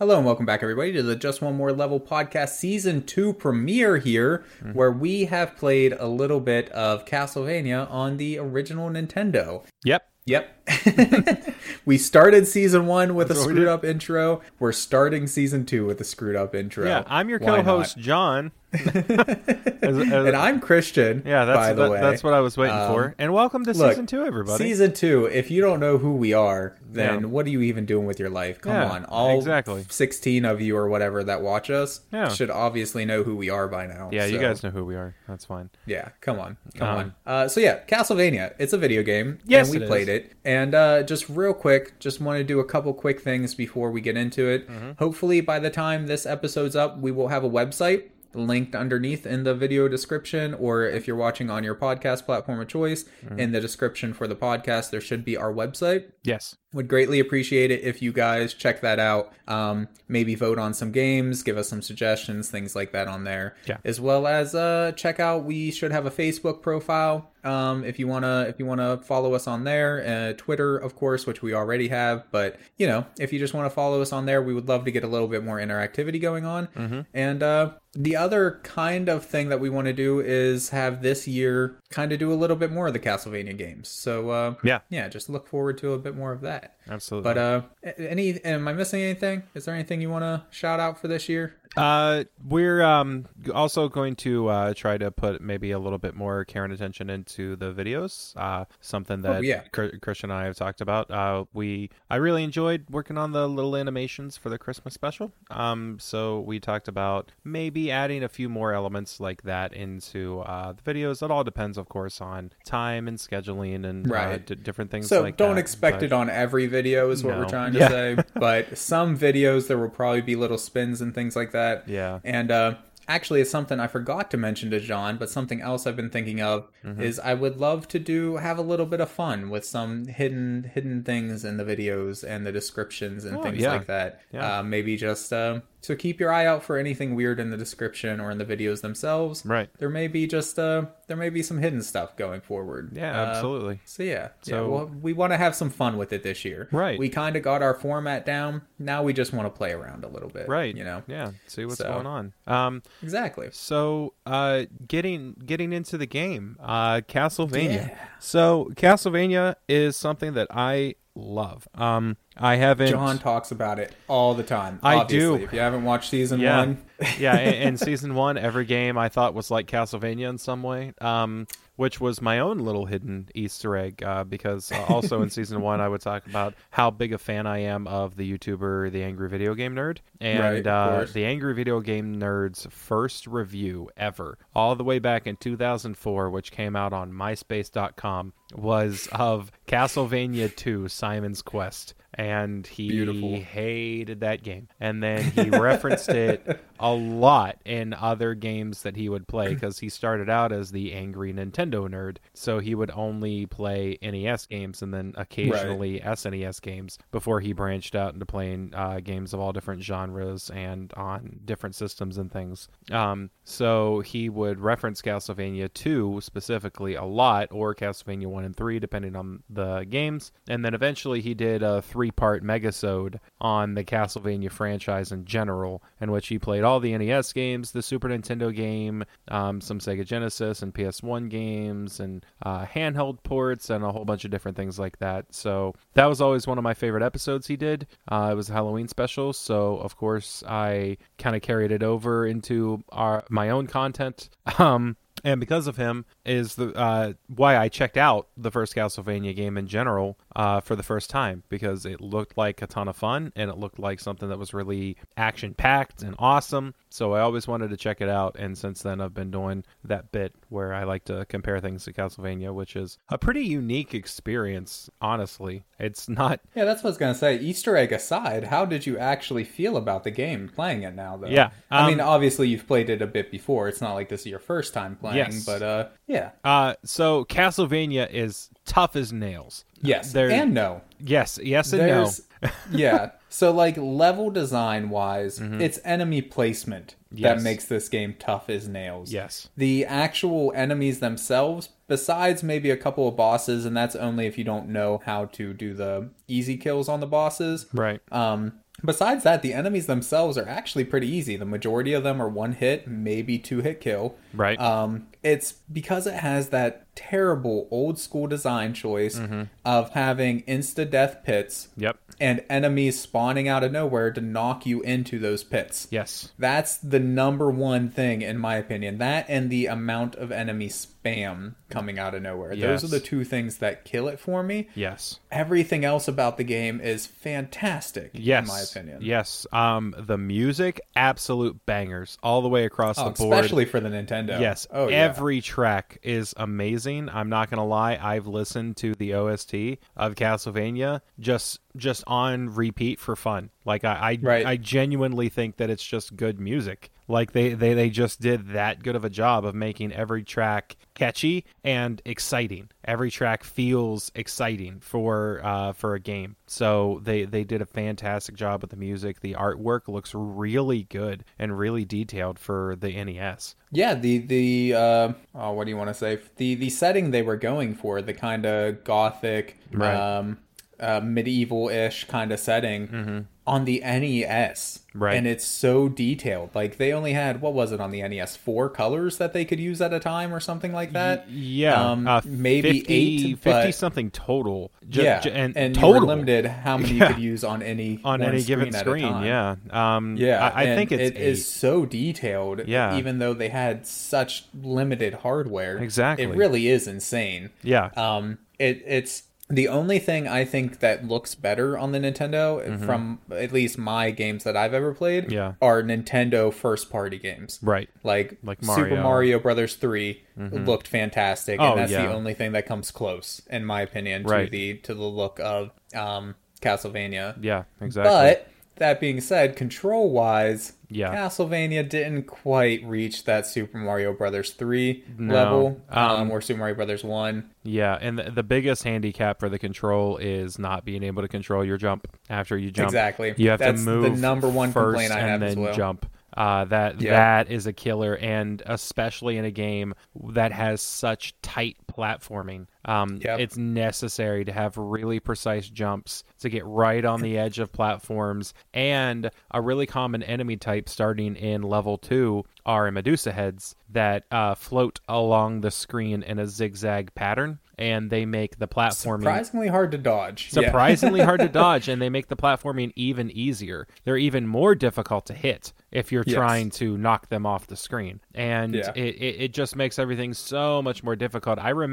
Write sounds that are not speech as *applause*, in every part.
Hello and welcome back, everybody, to the Just One More Level podcast season two premiere here, mm-hmm. where we have played a little bit of Castlevania on the original Nintendo. Yep. Yep. *laughs* we started season one with a screwed up intro. We're starting season two with a screwed up intro. Yeah, I'm your co-host John. *laughs* As- as- And I'm Christian, yeah, that's by the that- way. that's what I was waiting Um, for. And welcome to look, season two, everybody. Season two, if you don't know who we are, then Yeah. what are you even doing with your life? Come Yeah, on. All exactly. 16 of you or whatever that watch us Yeah. should obviously know who we are by now. yeah, you so, guys know who we are. That's fine. Yeah, come on. Come Um, on. Uh, so, yeah, Castlevania. It's a video game. Yes, And we it played is. it. And uh, just real quick, just want to do a couple quick things before we get into it. Mm-hmm. Hopefully, by the time this episode's up, we will have a website linked underneath in the video description or if you're watching on your podcast platform of choice Mm-hmm. in the description for the podcast there should be our website Yes. would greatly appreciate it if you guys check that out um, maybe vote on some games give us some suggestions things like that on there Yeah. as well as uh, check out we should have a facebook profile um, if you want to if you want to follow us on there uh, twitter of course which we already have but you know if you just want to follow us on there we would love to get a little bit more interactivity going on Mm-hmm. and uh, the other kind of thing that we want to do is have this year kind of do a little bit more of the Castlevania games. So uh, Yeah. yeah, just look forward to a bit more of that. Absolutely. But uh, any am I missing anything? Is there anything you want to shout out for this year? Uh, we're um also going to uh try to put maybe a little bit more care and attention into the videos. Uh, something that Oh, yeah. Chr- Christian and I have talked about. Uh, we I really enjoyed working on the little animations for the Christmas special. Um, so we talked about maybe adding a few more elements like that into uh the videos. It all depends, of course, on time and scheduling and uh, Right. d- different things. So like don't that, expect but- it on every video is what No. we're trying to Yeah. say. But *laughs* some videos there will probably be little spins and things like that. Yeah. And uh, actually, it's something I forgot to mention to John, but something else I've been thinking of Mm-hmm. is I would love to do have a little bit of fun with some hidden hidden things in the videos and the descriptions and Oh, things yeah. like that. Yeah. Uh, maybe just uh, so keep your eye out for anything weird in the description or in the videos themselves. Right. There may be just uh, there may be some hidden stuff going forward. Yeah, Uh, absolutely. so yeah, yeah. So- Well, we want to have some fun with it this year. Right. We kind of got our format down. Now we just want to play around a little bit. Right. You know. Yeah. See what's So- going on. Um. Exactly. So, uh, getting getting into the game, uh, Castlevania. Yeah. So, Castlevania is something that I love. Um, I haven't. John talks about it all the time. I do. If you haven't watched season yeah, one, *laughs* yeah. In, in *laughs* season one, every game I thought was like Castlevania in some way. Um, which was my own little hidden Easter egg. Uh, because uh, also in season *laughs* one, I would talk about how big a fan I am of the YouTuber, the Angry Video Game Nerd, and Right, uh, the Angry Video Game Nerd's first review ever, all the way back in 2004, which came out on MySpace.com, was of Castlevania 2: Simon's Quest, and he Beautiful. hated that game. And then he referenced it *laughs* a lot in other games that he would play because he started out as the angry Nintendo nerd, so he would only play NES games and then occasionally SNES games before he branched out into playing uh, games of all different genres and on different systems and things. Um, so he would reference Castlevania 2 specifically a lot, or Castlevania 1 and 3, depending on the games. And then eventually he did a three part megasode on the Castlevania franchise in general, in which he played all the NES games, the Super Nintendo game, um, some Sega Genesis and PS1 games, and uh, handheld ports, and a whole bunch of different things like that. So that was always one of my favorite episodes he did. Uh, it was a Halloween special, so of course I kind of carried it over into our my own content. *laughs* Um, and because of him is the uh, why I checked out the first Castlevania game in general uh, for the first time because it looked like a ton of fun and it looked like something that was really action packed and awesome. So I always wanted to check it out, and since then I've been doing that bit where I like to compare things to Castlevania, which is a pretty unique experience. Honestly, it's not. yeah, that's what I was gonna say. Easter egg aside, how did you actually feel about the game playing it now? Though. Yeah, I mean, um, obviously you've played it a bit before. It's not like this is your first time playing, Yes. but uh, yeah, Uh, so Castlevania is tough as nails. Yes, There- and no. Yes, yes, and no. *laughs* Yeah. So like level design wise, it's enemy placement that Mm-hmm. Makes this game tough as nails. Yes. The actual enemies themselves, besides maybe a couple of bosses, and that's only if you don't know how to do the easy kills on the bosses. Right. Um, besides that, the enemies themselves are actually pretty easy. The majority of them are one hit, maybe two hit kill. Right. Um, it's because it has that terrible old school design choice of having insta death pits Yep. and enemies spawning out of nowhere to knock you into those pits. Yes. That's the number one thing, in my opinion. That and the amount of enemy spam coming out of nowhere. Yes. Those are the two things that kill it for me. Yes. Everything else about the game is fantastic, Yes. in my opinion. Yes. Um, the music, absolute bangers all the way across Oh, the board. especially for the Nintendo. Yes, Oh, yeah. every track is amazing. I'm not gonna lie, I've listened to the OST of Castlevania just just on repeat for fun. Like I I, Right. I genuinely think that it's just good music. Like they, they they just did that good of a job of making every track catchy and exciting. Every track feels exciting for uh, for a game. So they they did a fantastic job with the music. The artwork looks really good and really detailed for the NES. Yeah, the the uh, oh, what do you want to say? The the setting they were going for, the kind of gothic, Right. um, uh, medieval-ish kind of setting on the NES, Mm-hmm. Right. And it's so detailed. Like they only had what was it on the NES? Four colors that they could use at a time, or something like that. Yeah, um, uh, maybe 50, eight, 50 but something total. Yeah, ju- and, and total limited how many Yeah. you could use on any on any given at a screen. Yeah, um, Yeah, I, I think it's it is so detailed. Yeah. even though they had such limited hardware, Exactly. it really is insane. Yeah, Um, it it's the only thing I think that looks better on the Nintendo from at least my games that I've ever played. Mm-hmm. Yeah. are Nintendo first party games. right. Like, Like Super Mario. Mario Brothers 3 looked fantastic, Oh, and that's yeah. the only thing that comes close, in my opinion, to Right. the to the look of um, Castlevania. Yeah, exactly. But that being said, control wise, Yeah. Castlevania didn't quite reach that Super Mario Brothers three No. level, um, Um, or Super Mario Brothers one. yeah, and the, the biggest handicap for the control is not being able to control your jump after you jump. Exactly. You have That's to the move number one first complaint I and have then well. jump. Uh, that Yeah. that is a killer, and especially in a game that has such tight platforming, um, Yep. it's necessary to have really precise jumps to get right on the edge of platforms. And a really common enemy type starting in level two are Medusa heads that uh, float along the screen in a zigzag pattern, and they make the platforming Surprisingly hard to dodge. Yeah. surprisingly hard to *laughs* dodge and they make the platforming even easier they're even more difficult to hit if you're Yes. trying to knock them off the screen and Yeah. it, it, it just makes everything so much more difficult i remember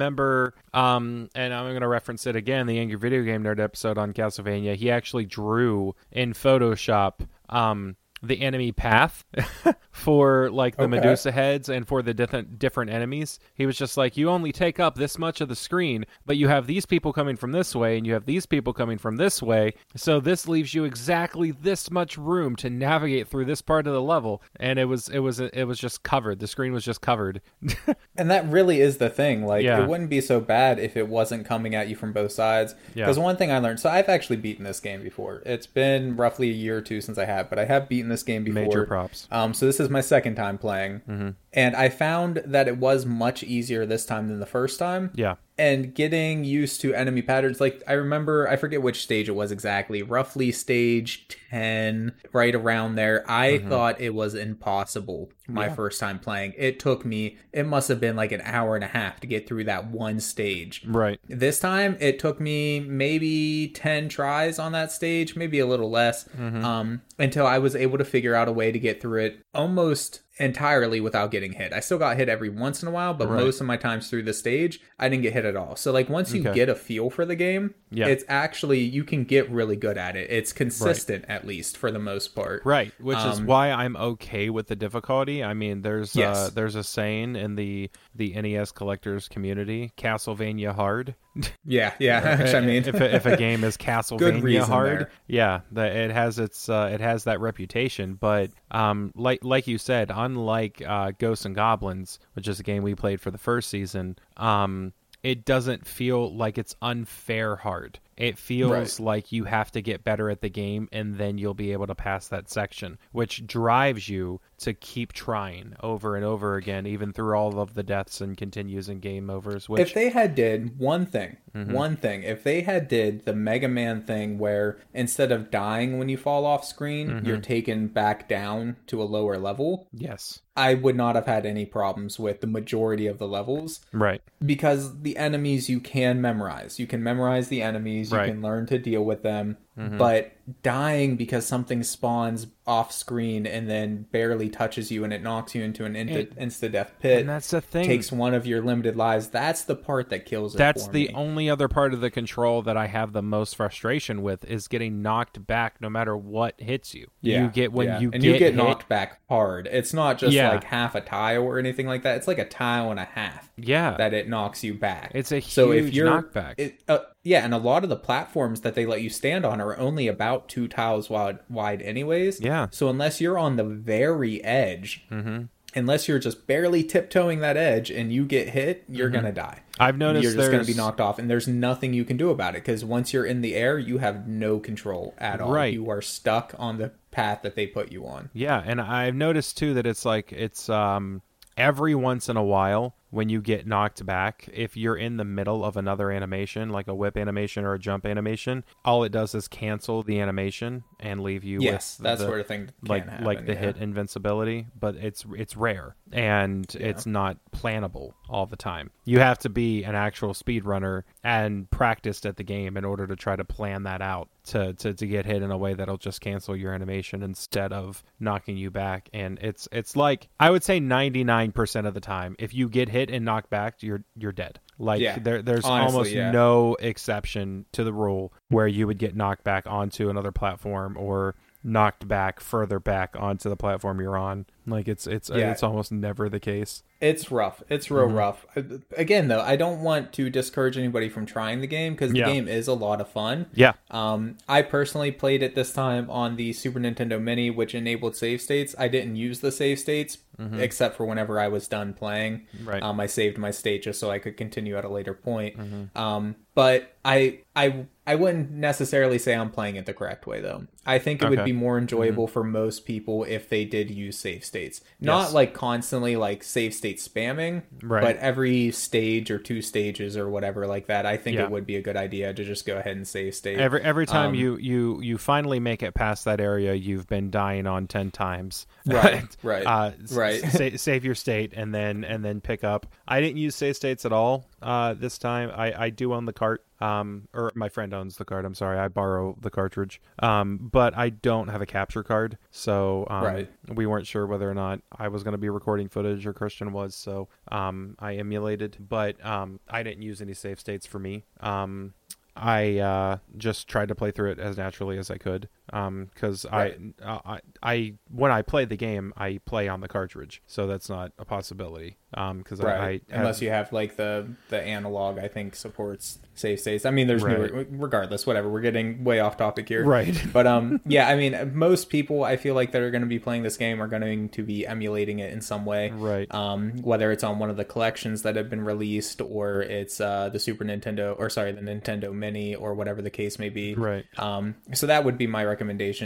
um and i'm going to reference it again the angry video game nerd episode on castlevania. He actually drew in photoshop um the enemy path *laughs* for like the Okay. Medusa heads and for the different different enemies. He was just like, you only take up this much of the screen, but you have these people coming from this way and you have these people coming from this way. So this leaves you exactly this much room to navigate through this part of the level. And it was it was it was just covered. The screen was just covered. *laughs* And that really is the thing. Like, Yeah. it wouldn't be so bad if it wasn't coming at you from both sides. Yeah. Because one thing I learned, so I've actually beaten this game before. It's been roughly a year or two since I have, but I have beaten this game before. Major props. Um, so this is my second time playing, Mm-hmm. and I found that it was much easier this time than the first time. Yeah. And getting used to enemy patterns, like I remember, I forget which stage it was exactly, roughly stage ten, right around there. I Mm-hmm. thought it was impossible my first time playing. It took me, it must have been like an hour and a half to get through that one stage. Right. This time it took me maybe 10 tries on that stage, maybe a little less, Mm-hmm. um, until I was able to figure out a way to get through it almost entirely without getting hit. I still got hit every once in a while, but Right. most of my times through the stage, I didn't get hit at all. So like once you Okay. get a feel for the game, Yeah. it's actually you can get really good at it. It's consistent at least for the most part. Right, which is Um, why I'm okay with the difficulty. I mean, there's uh, Yes. there's a saying in the the NES collectors community, Castlevania hard. *laughs* Yeah, yeah. *laughs* Which I mean, if a, if a game is *laughs* Castlevania hard, there. yeah, the, it has its uh, it has that reputation. But um, like like you said, unlike uh, Ghosts and Goblins, which is a game we played for the first season, um, it doesn't feel like it's unfair hard. It feels Right. like you have to get better at the game and then you'll be able to pass that section, which drives you to keep trying over and over again, even through all of the deaths and continues and game overs. Which if they had did one thing Mm-hmm. one thing if they had did the mega man thing where instead of dying when you fall off screen Mm-hmm. you're taken back down to a lower level yes, i would not have had any problems with the majority of the levels right, because the enemies you can memorize you can memorize the enemies you Right. Can learn to deal with them but dying because something spawns off screen and then barely touches you and it knocks you into an insta, insta death pit and that's the thing. takes one of your limited lives that's the part that kills it That's the me. only other part of the control that I have the most frustration with is getting knocked back no matter what hits you. you get when yeah. you and get, you get hit, knocked back hard. It's not just Yeah. like half a tile or anything like that. It's like a tile and a half Yeah, that it knocks you back. it's a so if huge you're knockback. It, uh, yeah, and a lot of the platforms that they let you stand on are only about two tiles wide, wide anyways. Yeah. So unless you're on the very edge, Mm-hmm. unless you're just barely tiptoeing that edge and you get hit, you're gonna die. I've noticed You're just going to be Mm-hmm. knocked off, and there's nothing you can do about it because once you're in the air, you have no control at all. Right. You are stuck on the path that they put you on. Yeah, and I've noticed too that it's like it's um every once in a while when you get knocked back, if you're in the middle of another animation, like a whip animation or a jump animation, all it does is cancel the animation and leave you Yes, with that the, sort of thing. Like happen, like the yeah. hit invincibility, but it's it's rare and it's not plannable all the time. You have to be an actual speedrunner and practiced at the game in order to try to plan that out to, to to get hit in a way that'll just cancel your animation instead of knocking you back. And it's it's like I would say 99% of the time if you get hit and knocked back, you're you're dead. Like Yeah. there there's Honestly, almost yeah. no exception to the rule where you would get knocked back onto another platform or knocked back further back onto the platform you're on. Like it's it's Yeah. it's almost never the case. It's rough. It's real Mm-hmm. rough. Again, though, I don't want to discourage anybody from trying the game because the Yeah. game is a lot of fun. Yeah. Um, I personally played it this time on the Super Nintendo Mini, which enabled save states. I didn't use the save states except for whenever I was done playing. Mm-hmm. Right. Um, I saved my state just so I could continue at a later point. Mm-hmm. Um, but I, I, I wouldn't necessarily say I'm playing it the correct way though. I think it would be more enjoyable for most people if they did use save states, not Yes. like constantly like save state spamming, Right. but every stage or two stages or whatever like that. I think Yeah. it would be a good idea to just go ahead and save state. Every every time Um, you you you finally make it past that area you've been dying on 10 times. *laughs* Right, right, uh, right. sa- save your state and then and then pick up. I didn't use save states at all uh, this time. I I do own the cart. Um, or my friend owns the cart. I'm sorry, I borrow the cartridge. Um, but I don't have a capture card, so um, Right. we weren't sure whether or not I was going to be recording footage or Christian was. So um, I emulated, but um, I didn't use any save states for me. Um, I uh, just tried to play through it as naturally as I could because Right. I, uh, I I when I play the game I play on the cartridge, so that's not a possibility. Because right. I, I have- Unless you have like the the analog, I think supports save states. I mean, there's Right. newer, regardless, whatever. We're getting way off topic here, Right. *laughs* But um, yeah, I mean, most people I feel like that are going to be playing this game are going to be emulating it in some way, Right. Um, whether it's on one of the collections that have been released or it's uh the Super Nintendo or sorry the Nintendo Mini or whatever the case may be, Right. Um, so that would be my recommendation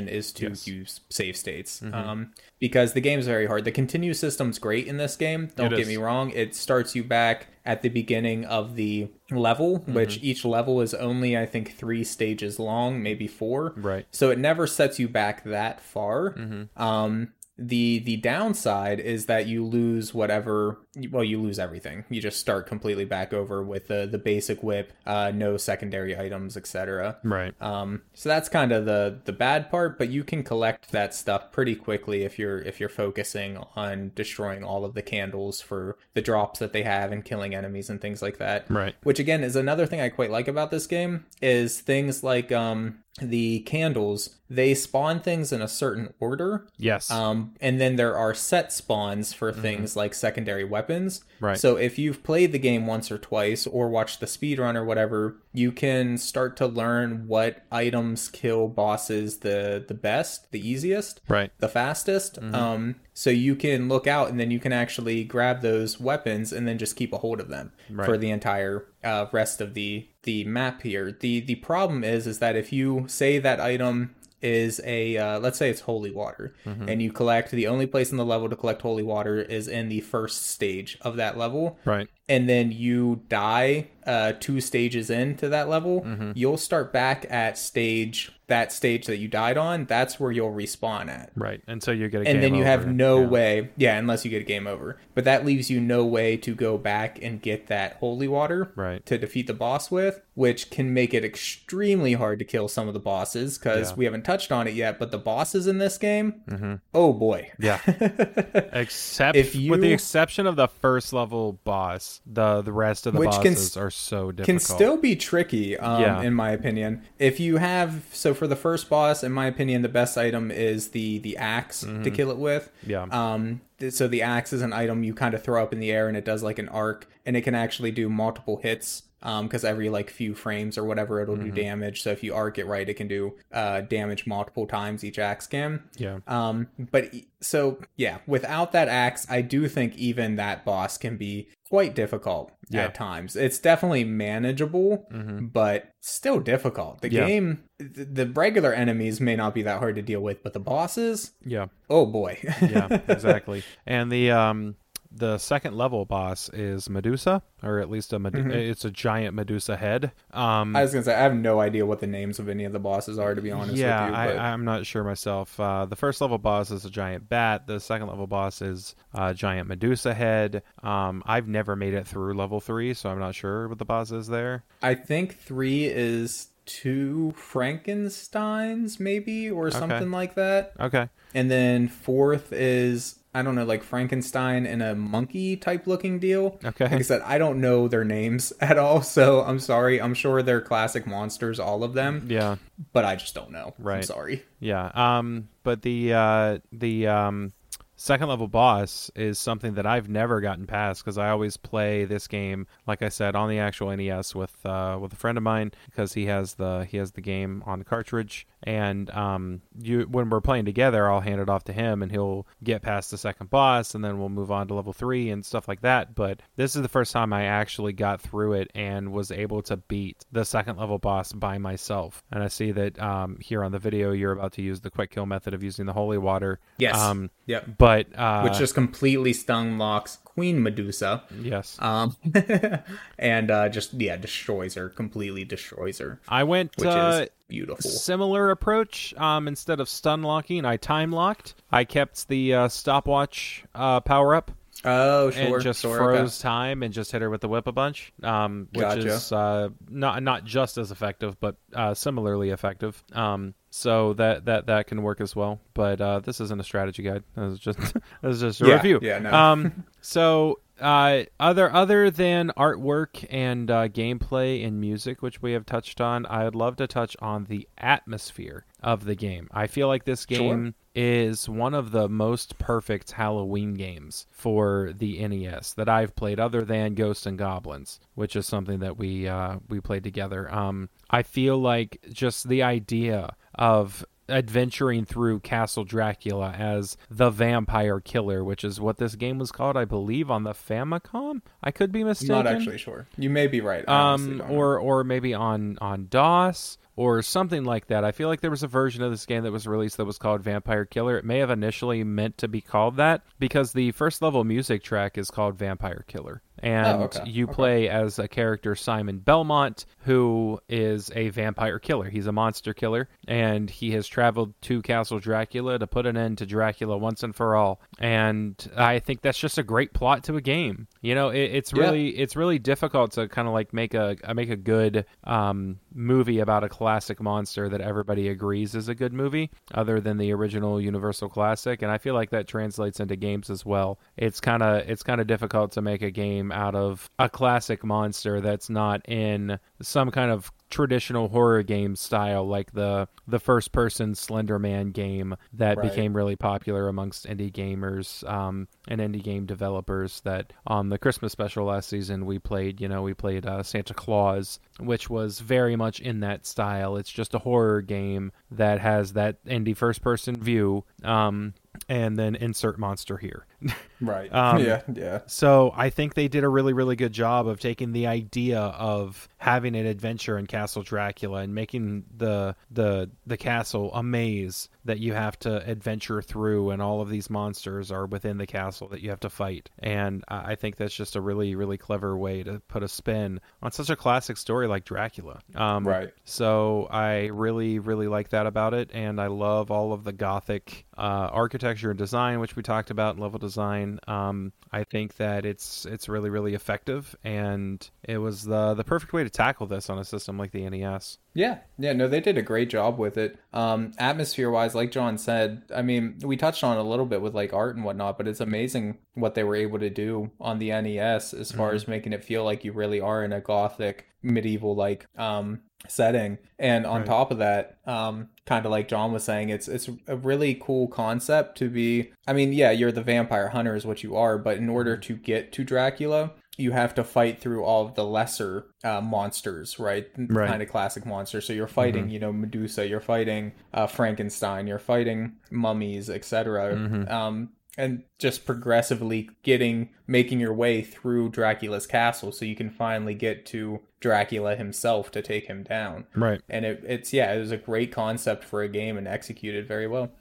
is to Yes. Mm-hmm. use save states, um, because the game's very hard. The continue system's great in this game. Don't It get is. me wrong. It starts you back at the beginning of the level, Mm-hmm. which each level is only I think three stages long, maybe four. Right. So it never sets you back that far. Mm-hmm. Um, the the downside is that you lose whatever well you lose everything you just start completely back over with the the basic whip uh no secondary items etc Right. um, so that's kind of the the bad part, but you can collect that stuff pretty quickly if you're if you're focusing on destroying all of the candles for the drops that they have and killing enemies and things like that. Right. Which again is another thing I quite like about this game is things like um the candles they spawn things in a certain order Yes. um, and then there are set spawns for things like secondary weapons. Mm-hmm. Right. So if you've played the game once or twice or watched the speedrun or whatever, you can start to learn what items kill bosses the the best, the easiest, right. the fastest. Mm-hmm. Um, so you can look out and then you can actually grab those weapons and then just keep a hold of them Right. for the entire uh, rest of the the map here. The the problem is is that if you say that item is a uh, let's say it's holy water, and you collect the only place in the level to collect holy water is in the first stage of that level. Right. And then you die uh, two stages into that level, you'll start back at stage that stage that you died on. That's where you'll respawn at Right. and so you get a and then you have no Yeah. way yeah unless you get a game over but that leaves you no way to go back and get that holy water Right. to defeat the boss with which can make it extremely hard to kill some of the bosses because Yeah. we haven't touched on it yet but the bosses in this game oh boy Yeah. *laughs* Except If with the exception of the first level boss, the the rest of the bosses are so difficult. can still be tricky um, Yeah. in my opinion if you have so for the first boss in my opinion the best item is the the axe to kill it with Mm-hmm. Yeah. um th- so the axe is an item you kind of throw up in the air and it does like an arc and it can actually do multiple hits um because every like few frames or whatever it'll Mm-hmm. do damage so if you arc it right it can do uh damage multiple times each axe can yeah. um, but so yeah, without that axe, I do think even that boss can be quite difficult Yeah. at times. It's definitely manageable, Mhm. but still difficult. The Yeah. game, th- the regular enemies may not be that hard to deal with, but the bosses, Yeah. oh boy. Yeah. *laughs* Exactly. and the um the second level boss is Medusa, or at least a Med- Mm-hmm. it's a giant Medusa head. Um, I was gonna say I have no idea what the names of any of the bosses are, to be honest yeah, with you. But I, I'm not sure myself. Uh, the first level boss is a giant bat. The second level boss is a giant Medusa head. Um, I've never made it through level three, so I'm not sure what the boss is there. I think three is two Frankenstein's, maybe, or something like that. Okay. And then fourth is I don't know, like Frankenstein and a monkey type looking deal. Okay. Like I said, I don't know their names *laughs* at all, so I'm sorry. I'm sure they're classic monsters, all of them, Yeah. but I just don't know. I'm Right. sorry. Yeah. Um, but the uh, the um, second level boss is something that I've never gotten past because I always play this game, like I said, on the actual NES with uh, with a friend of mine because he has the he has the game on cartridge. And um, you when we're playing together, I'll hand it off to him, and he'll get past the second boss, and then we'll move on to level three and stuff like that. But this is the first time I actually got through it and was able to beat the second level boss by myself. And I see that um, here on the video, you're about to use the quick kill method of using the holy water. Yes. Um, Yep. but uh, Which just completely stun locks Queen Medusa. yes, Um, *laughs* and uh, just yeah, destroys her, completely destroys her, I went which uh, is beautiful. similar approach. Um, instead of stun locking, I time locked. I kept the uh, stopwatch uh, power up. Oh, sure, and just sure, froze okay. time and just hit her with the whip a bunch, um, which Gotcha. is uh, not not just as effective, but uh, similarly effective. Um, so that that that can work as well. But uh, this isn't a strategy guide. This is just *laughs* this is just a Yeah, review. yeah, no. Um, so uh, other other than artwork and uh, gameplay and music, which we have touched on, I would love to touch on the atmosphere of the game. I feel like this Sure. game is one of the most perfect Halloween games for the NES that I've played, other than Ghosts and Goblins, which is something that we uh, we played together. Um, I feel like just the idea of adventuring through Castle Dracula as the vampire killer, which is what this game was called, I believe, on the Famicom. I could be mistaken. Not actually sure. You may be right. Um, don't know. or or maybe on on DOS or something like that. I feel like there was a version of this game that was released that was called Vampire Killer. It may have initially meant to be called that because the first level music track is called Vampire Killer. And Oh, okay. you Okay. play as a character Simon Belmont who is a vampire killer. He's a monster killer and he has traveled to Castle Dracula to put an end to Dracula once and for all. And I think that's just a great plot to a game. You know, it, it's Yeah. really it's really difficult to kind of like make a make a good um, movie about a classic monster that everybody agrees is a good movie, other than the original Universal classic. And I feel like that translates into games as well. It's kind of it's kind of difficult to make a game out of a classic monster that's not in some kind of traditional horror game style like the the first person slender man game that Right. became really popular amongst indie gamers um, and indie game developers that on the christmas special last season we played you know we played uh, santa claus which was very much in that style it's just a horror game that has that indie first person view um, and then insert monster here *laughs* Right. *laughs* Um, yeah. Yeah. So I think they did a really, really good job of taking the idea of having an adventure in Castle Dracula and making the the the castle a maze that you have to adventure through, and all of these monsters are within the castle that you have to fight. And I think that's just a really, really clever way to put a spin on such a classic story like Dracula. Um, Right. So I really, really like that about it, and I love all of the gothic uh, architecture and design, which we talked about, level design. Um, I think that it's it's really, really effective, and it was the the perfect way to tackle this on a system like the NES. Yeah, yeah, no, they did a great job with it. Um, atmosphere wise, like John said, I mean, we touched on it a little bit with like art and whatnot, but it's amazing what they were able to do on the NES as far as making it feel like you really are in a gothic medieval like um setting. And on Right. top of that, um, kind of like John was saying, it's it's a really cool concept to be. I mean, yeah, you're the vampire hunter is what you are, but in order to get to Dracula, you have to fight through all of the lesser uh, monsters, right? Right. Kind of classic monsters. So you're fighting, you know, Medusa, you're fighting uh, Frankenstein, you're fighting mummies, etc. Um, and just progressively getting, making your way through Dracula's castle, so you can finally get to Dracula himself to take him down. Right. And it, it's yeah, it was a great concept for a game and executed very well.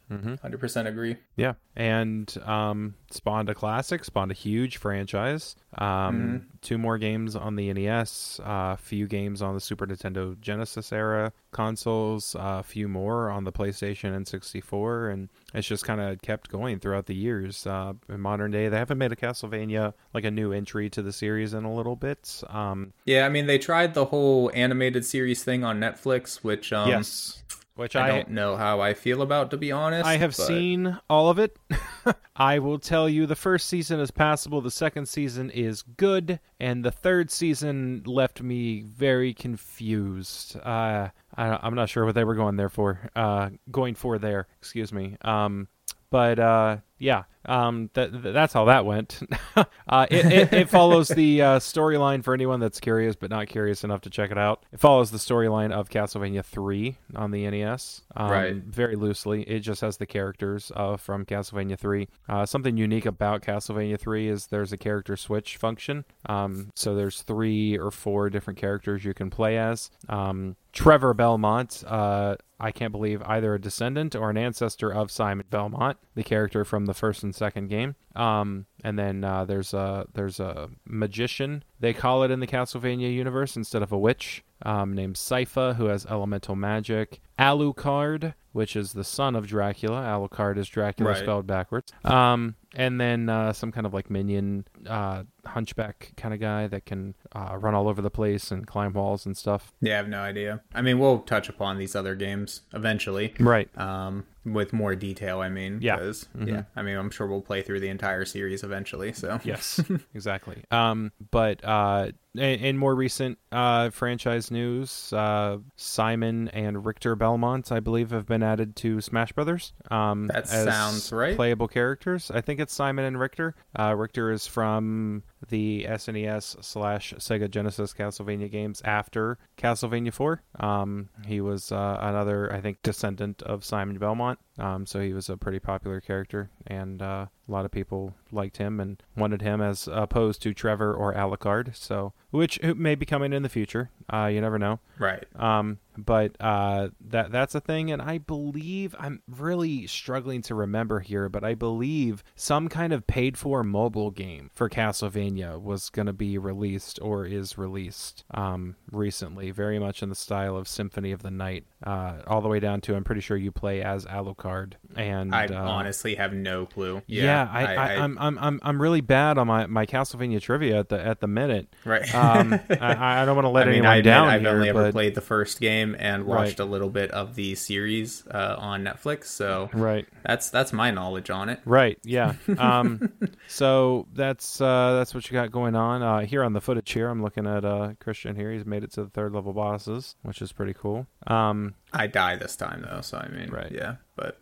Hundred percent agree. Yeah, and um, spawned a classic, spawned a huge franchise. Um, Two more games on the NES, a few games on the Super Nintendo Genesis era consoles, a few more on the PlayStation and 64, and it's just kind of kept going throughout the years. Uh, in modern day, they haven't made a Castlevania like a new entry to the series in a little bit. Um, Yeah, I mean they tried the whole animated series thing on Netflix, which um, yes, which I, I don't know how I feel about to be honest. I have but- seen all of it. *laughs* I will tell you the first season is passable, the second season is good, and the third season left me very confused. Uh, I, I'm not sure what they were going there for. Uh, going for there, excuse me. Um, but uh, yeah, um, that th- that's how that went. *laughs* uh, it, it, it follows the uh, storyline for anyone that's curious but not curious enough to check it out. It follows the storyline of Castlevania 3 on the NES, um, Right. Very loosely, it just has the characters uh, from Castlevania 3. Uh, something unique about Castlevania 3 is there's a character switch function. Um, so there's three or four different characters you can play as. Um, Trevor Belmont, uh, I can't believe either a descendant or an ancestor of Simon Belmont, the character from the first and second game. Um, and then uh, there's a there's a magician they call it in the Castlevania universe instead of a witch um, named Sypha who has elemental magic. Alucard, which is the son of Dracula. Alucard is Dracula Right. spelled backwards. Um, and then uh, some kind of like minion, uh, hunchback kind of guy that can uh, run all over the place and climb walls and stuff. Yeah, I have no idea. I mean, we'll touch upon these other games eventually. Right. Um, with more detail, I mean. Yeah. 'cause, Yeah. I mean, I'm sure we'll play through the entire series eventually. So. Yes, *laughs* exactly. Um, but uh, in, in more recent uh, franchise news, uh, Simon and Richter Belmont, I believe, have been added to Smash Brothers. Um, That as sounds right. Playable characters. I think it's Simon and Richter. Uh, Richter is from the SNES slash Sega Genesis Castlevania games after Castlevania 4. Um, he was uh, another, I think, descendant of Simon Belmont. Um, so he was a pretty popular character, and uh, a lot of people liked him and wanted him as opposed to Trevor or Alucard. So, which may be coming in the future. Uh, you never know. Right. Um, but uh, that that's a thing, and I believe I'm really struggling to remember here, but I believe some kind of paid-for mobile game for Castlevania was going to be released or is released um, recently, very much in the style of Symphony of the Night, uh, all the way down to I'm pretty sure you play as Alucard, and I uh, honestly have no clue. yeah, I, I, I'm I'm I'm I'm really bad on my, my Castlevania trivia at the at the minute. right. Um, *laughs* I, I don't want to let I mean, anyone I down I've here, only ever played the first game and watched Right. a little bit of the series uh, on Netflix, so right. that's that's my knowledge on it. Right. Yeah. *laughs* Um, so that's uh, that's what you got going on uh, here on the footage. Here, I'm looking at uh, Christian. Here, he's made it to the third level bosses, which is pretty cool. Um, I die this time though, so I mean, Right. yeah, but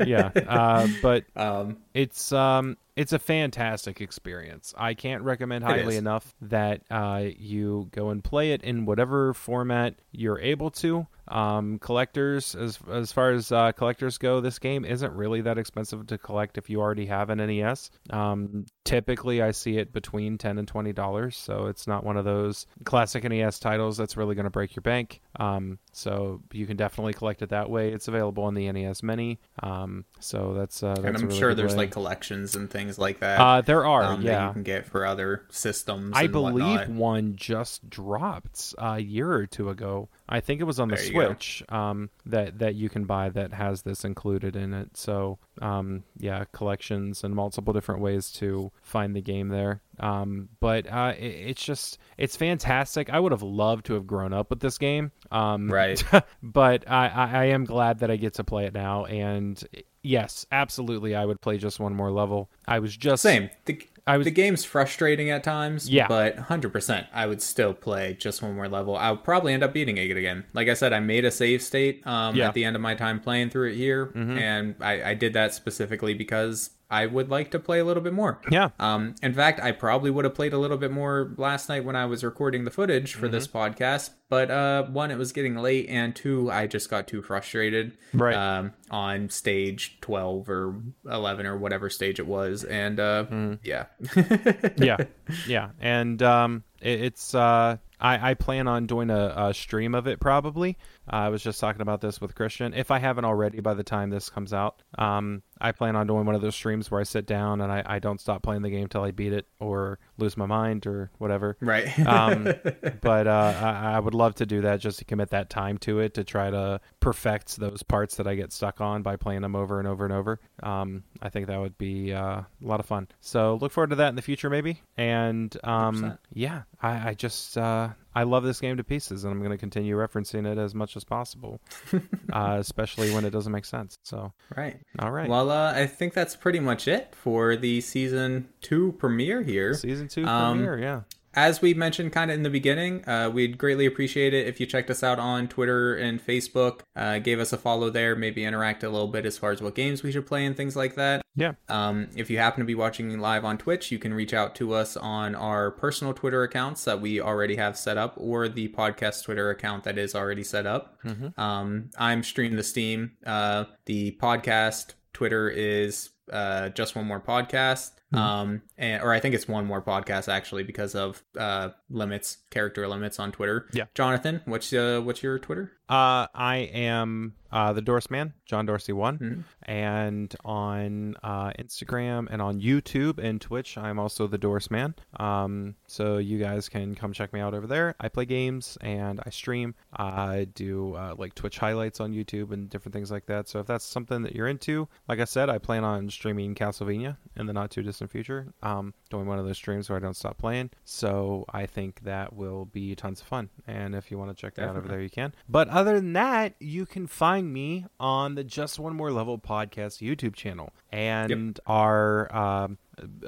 *laughs* yeah. Uh, but *laughs* um, it's um, it's a fantastic experience. I can't recommend highly enough that uh, you go and play it in whatever format you're able to. Um, collectors, as as far as uh, collectors go, this game isn't really that expensive to collect if you already have an NES. Um, typically, I see it between ten and twenty dollars, so it's not one of those classic NES titles that's really going to break your bank. Um, so you can definitely collect it that way. It's available on the NES Mini. Um, so that's uh, that's and I'm really sure there's way. like collections and things like that. uh, there are um, that yeah. you can get for other systems. I believe whatnot. one just dropped a year or two ago. I think it was on the There you go. Switch um, that that you can buy that has this included in it. So um, yeah, collections and multiple different ways to find the game there. Um, but uh, it, it's just it's fantastic. I would have loved to have grown up with this game. Um, Right. *laughs* but I, I, I am glad that I get to play it now. And yes, absolutely, I would play just one more level. I was just Same. The, I was- the game's frustrating at times. Yeah. But 100%, I would still play just one more level. I'll probably end up beating it again. Like I said, I made a save state um, Yeah. at the end of my time playing through it here. And I, I did that specifically because I would like to play a little bit more. Yeah. Um, in fact, I probably would have played a little bit more last night when I was recording the footage for this Mm-hmm. podcast. But uh, one, it was getting late, and two, I just got too frustrated Right. um, on stage twelve or eleven or whatever stage it was, and uh, Mm. yeah, *laughs* yeah, yeah, and um, it, it's uh, I, I plan on doing a, a stream of it probably. Uh, I was just talking about this with Christian. If I haven't already by the time this comes out, um, I plan on doing one of those streams where I sit down and I, I don't stop playing the game till I beat it or lose my mind or whatever. right. um, *laughs* but uh, I, I would love to do that just to commit that time to it to try to perfect those parts that I get stuck on by playing them over and over and over. Um, I think that would be uh, a lot of fun. So look forward to that in the future, maybe. And um, yeah, I, I just uh, I love this game to pieces, and I'm going to continue referencing it as much as possible, *laughs* uh, especially when it doesn't make sense. So right. all right, Well, uh, I think that's pretty much it for the season two premiere here. season two um, premiere, yeah. As we mentioned kind of in the beginning, uh, we'd greatly appreciate it if you checked us out on Twitter and Facebook, uh, gave us a follow there, maybe interact a little bit as far as what games we should play and things like that. Yeah. Um, if you happen to be watching live on Twitch, you can reach out to us on our personal Twitter accounts that we already have set up or the podcast Twitter account that is already set up. Um, I'm Stream the Steam. Uh, the podcast Twitter is uh, just one more podcast. Um, and, or I think it's one more podcast actually because of uh, limits, character limits on Twitter. Yeah. Jonathan, what's uh, what's your Twitter? Uh, I am uh, the Dorse Man, John Dorsey one, Mhm. and on uh, Instagram and on YouTube and Twitch, I'm also the Dorse Man. Um, so you guys can come check me out over there. I play games and I stream. I do uh, like Twitch highlights on YouTube and different things like that. So if that's something that you're into, like I said, I plan on streaming Castlevania in the not too distant future. Um, doing one of those streams where I don't stop playing. So I think that will be tons of fun. And if you want to check that out over there, you can. But other than that, you can find me on the Just One More Level podcast YouTube channel and our um,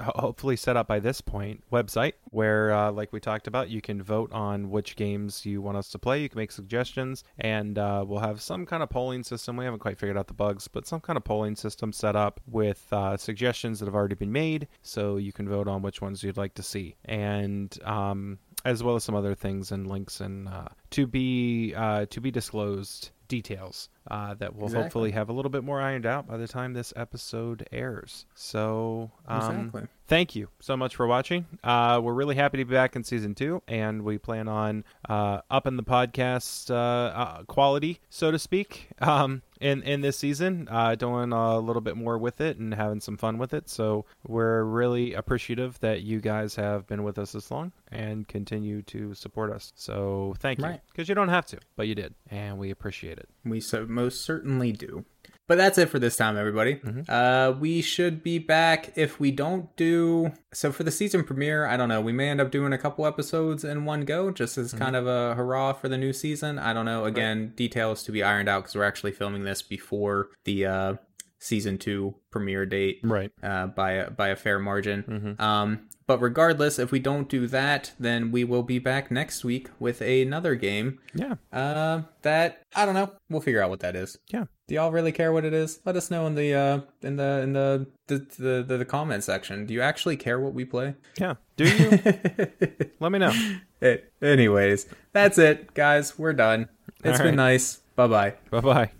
hopefully set up by this point website where, uh, like we talked about, you can vote on which games you want us to play. You can make suggestions, and uh, we'll have some kind of polling system. We haven't quite figured out the bugs, but some kind of polling system set up with uh, suggestions that have already been made, so you can vote on which ones you'd like to see. And um, as well as some other things and links and uh, to be uh, to be disclosed details uh, that will Exactly. hopefully have a little bit more ironed out by the time this episode airs. So um, Exactly. thank you so much for watching. Uh, we're really happy to be back in season two, and we plan on uh, upping the podcast uh, uh, quality, so to speak, *laughs* um, in in this season. Uh, doing a little bit more with it and having some fun with it. So we're really appreciative that you guys have been with us this long and continue to support us. So thank you, Right. because you don't have to, but you did, and we appreciate it. We so most certainly do. But that's it for this time, everybody. Mm-hmm. Uh, we should be back if we don't do so for the season premiere. I don't know. We may end up doing a couple episodes in one go, just as Mm-hmm. kind of a hurrah for the new season. I don't know. Again, details to be ironed out because we're actually filming this before the uh, season two premiere date Right. uh, by a, by a fair margin. Mm-hmm. Um, but regardless, if we don't do that, then we will be back next week with another game. Yeah. Uh, that I don't know. We'll figure out what that is. Yeah. Do y'all really care what it is? Let us know in the uh in the in the the the, the, the comment section. Do you actually care what we play? Yeah. Do you? *laughs* Let me know. It, anyways, that's it, guys. We're done. It's All been right. nice. Bye bye. Bye bye.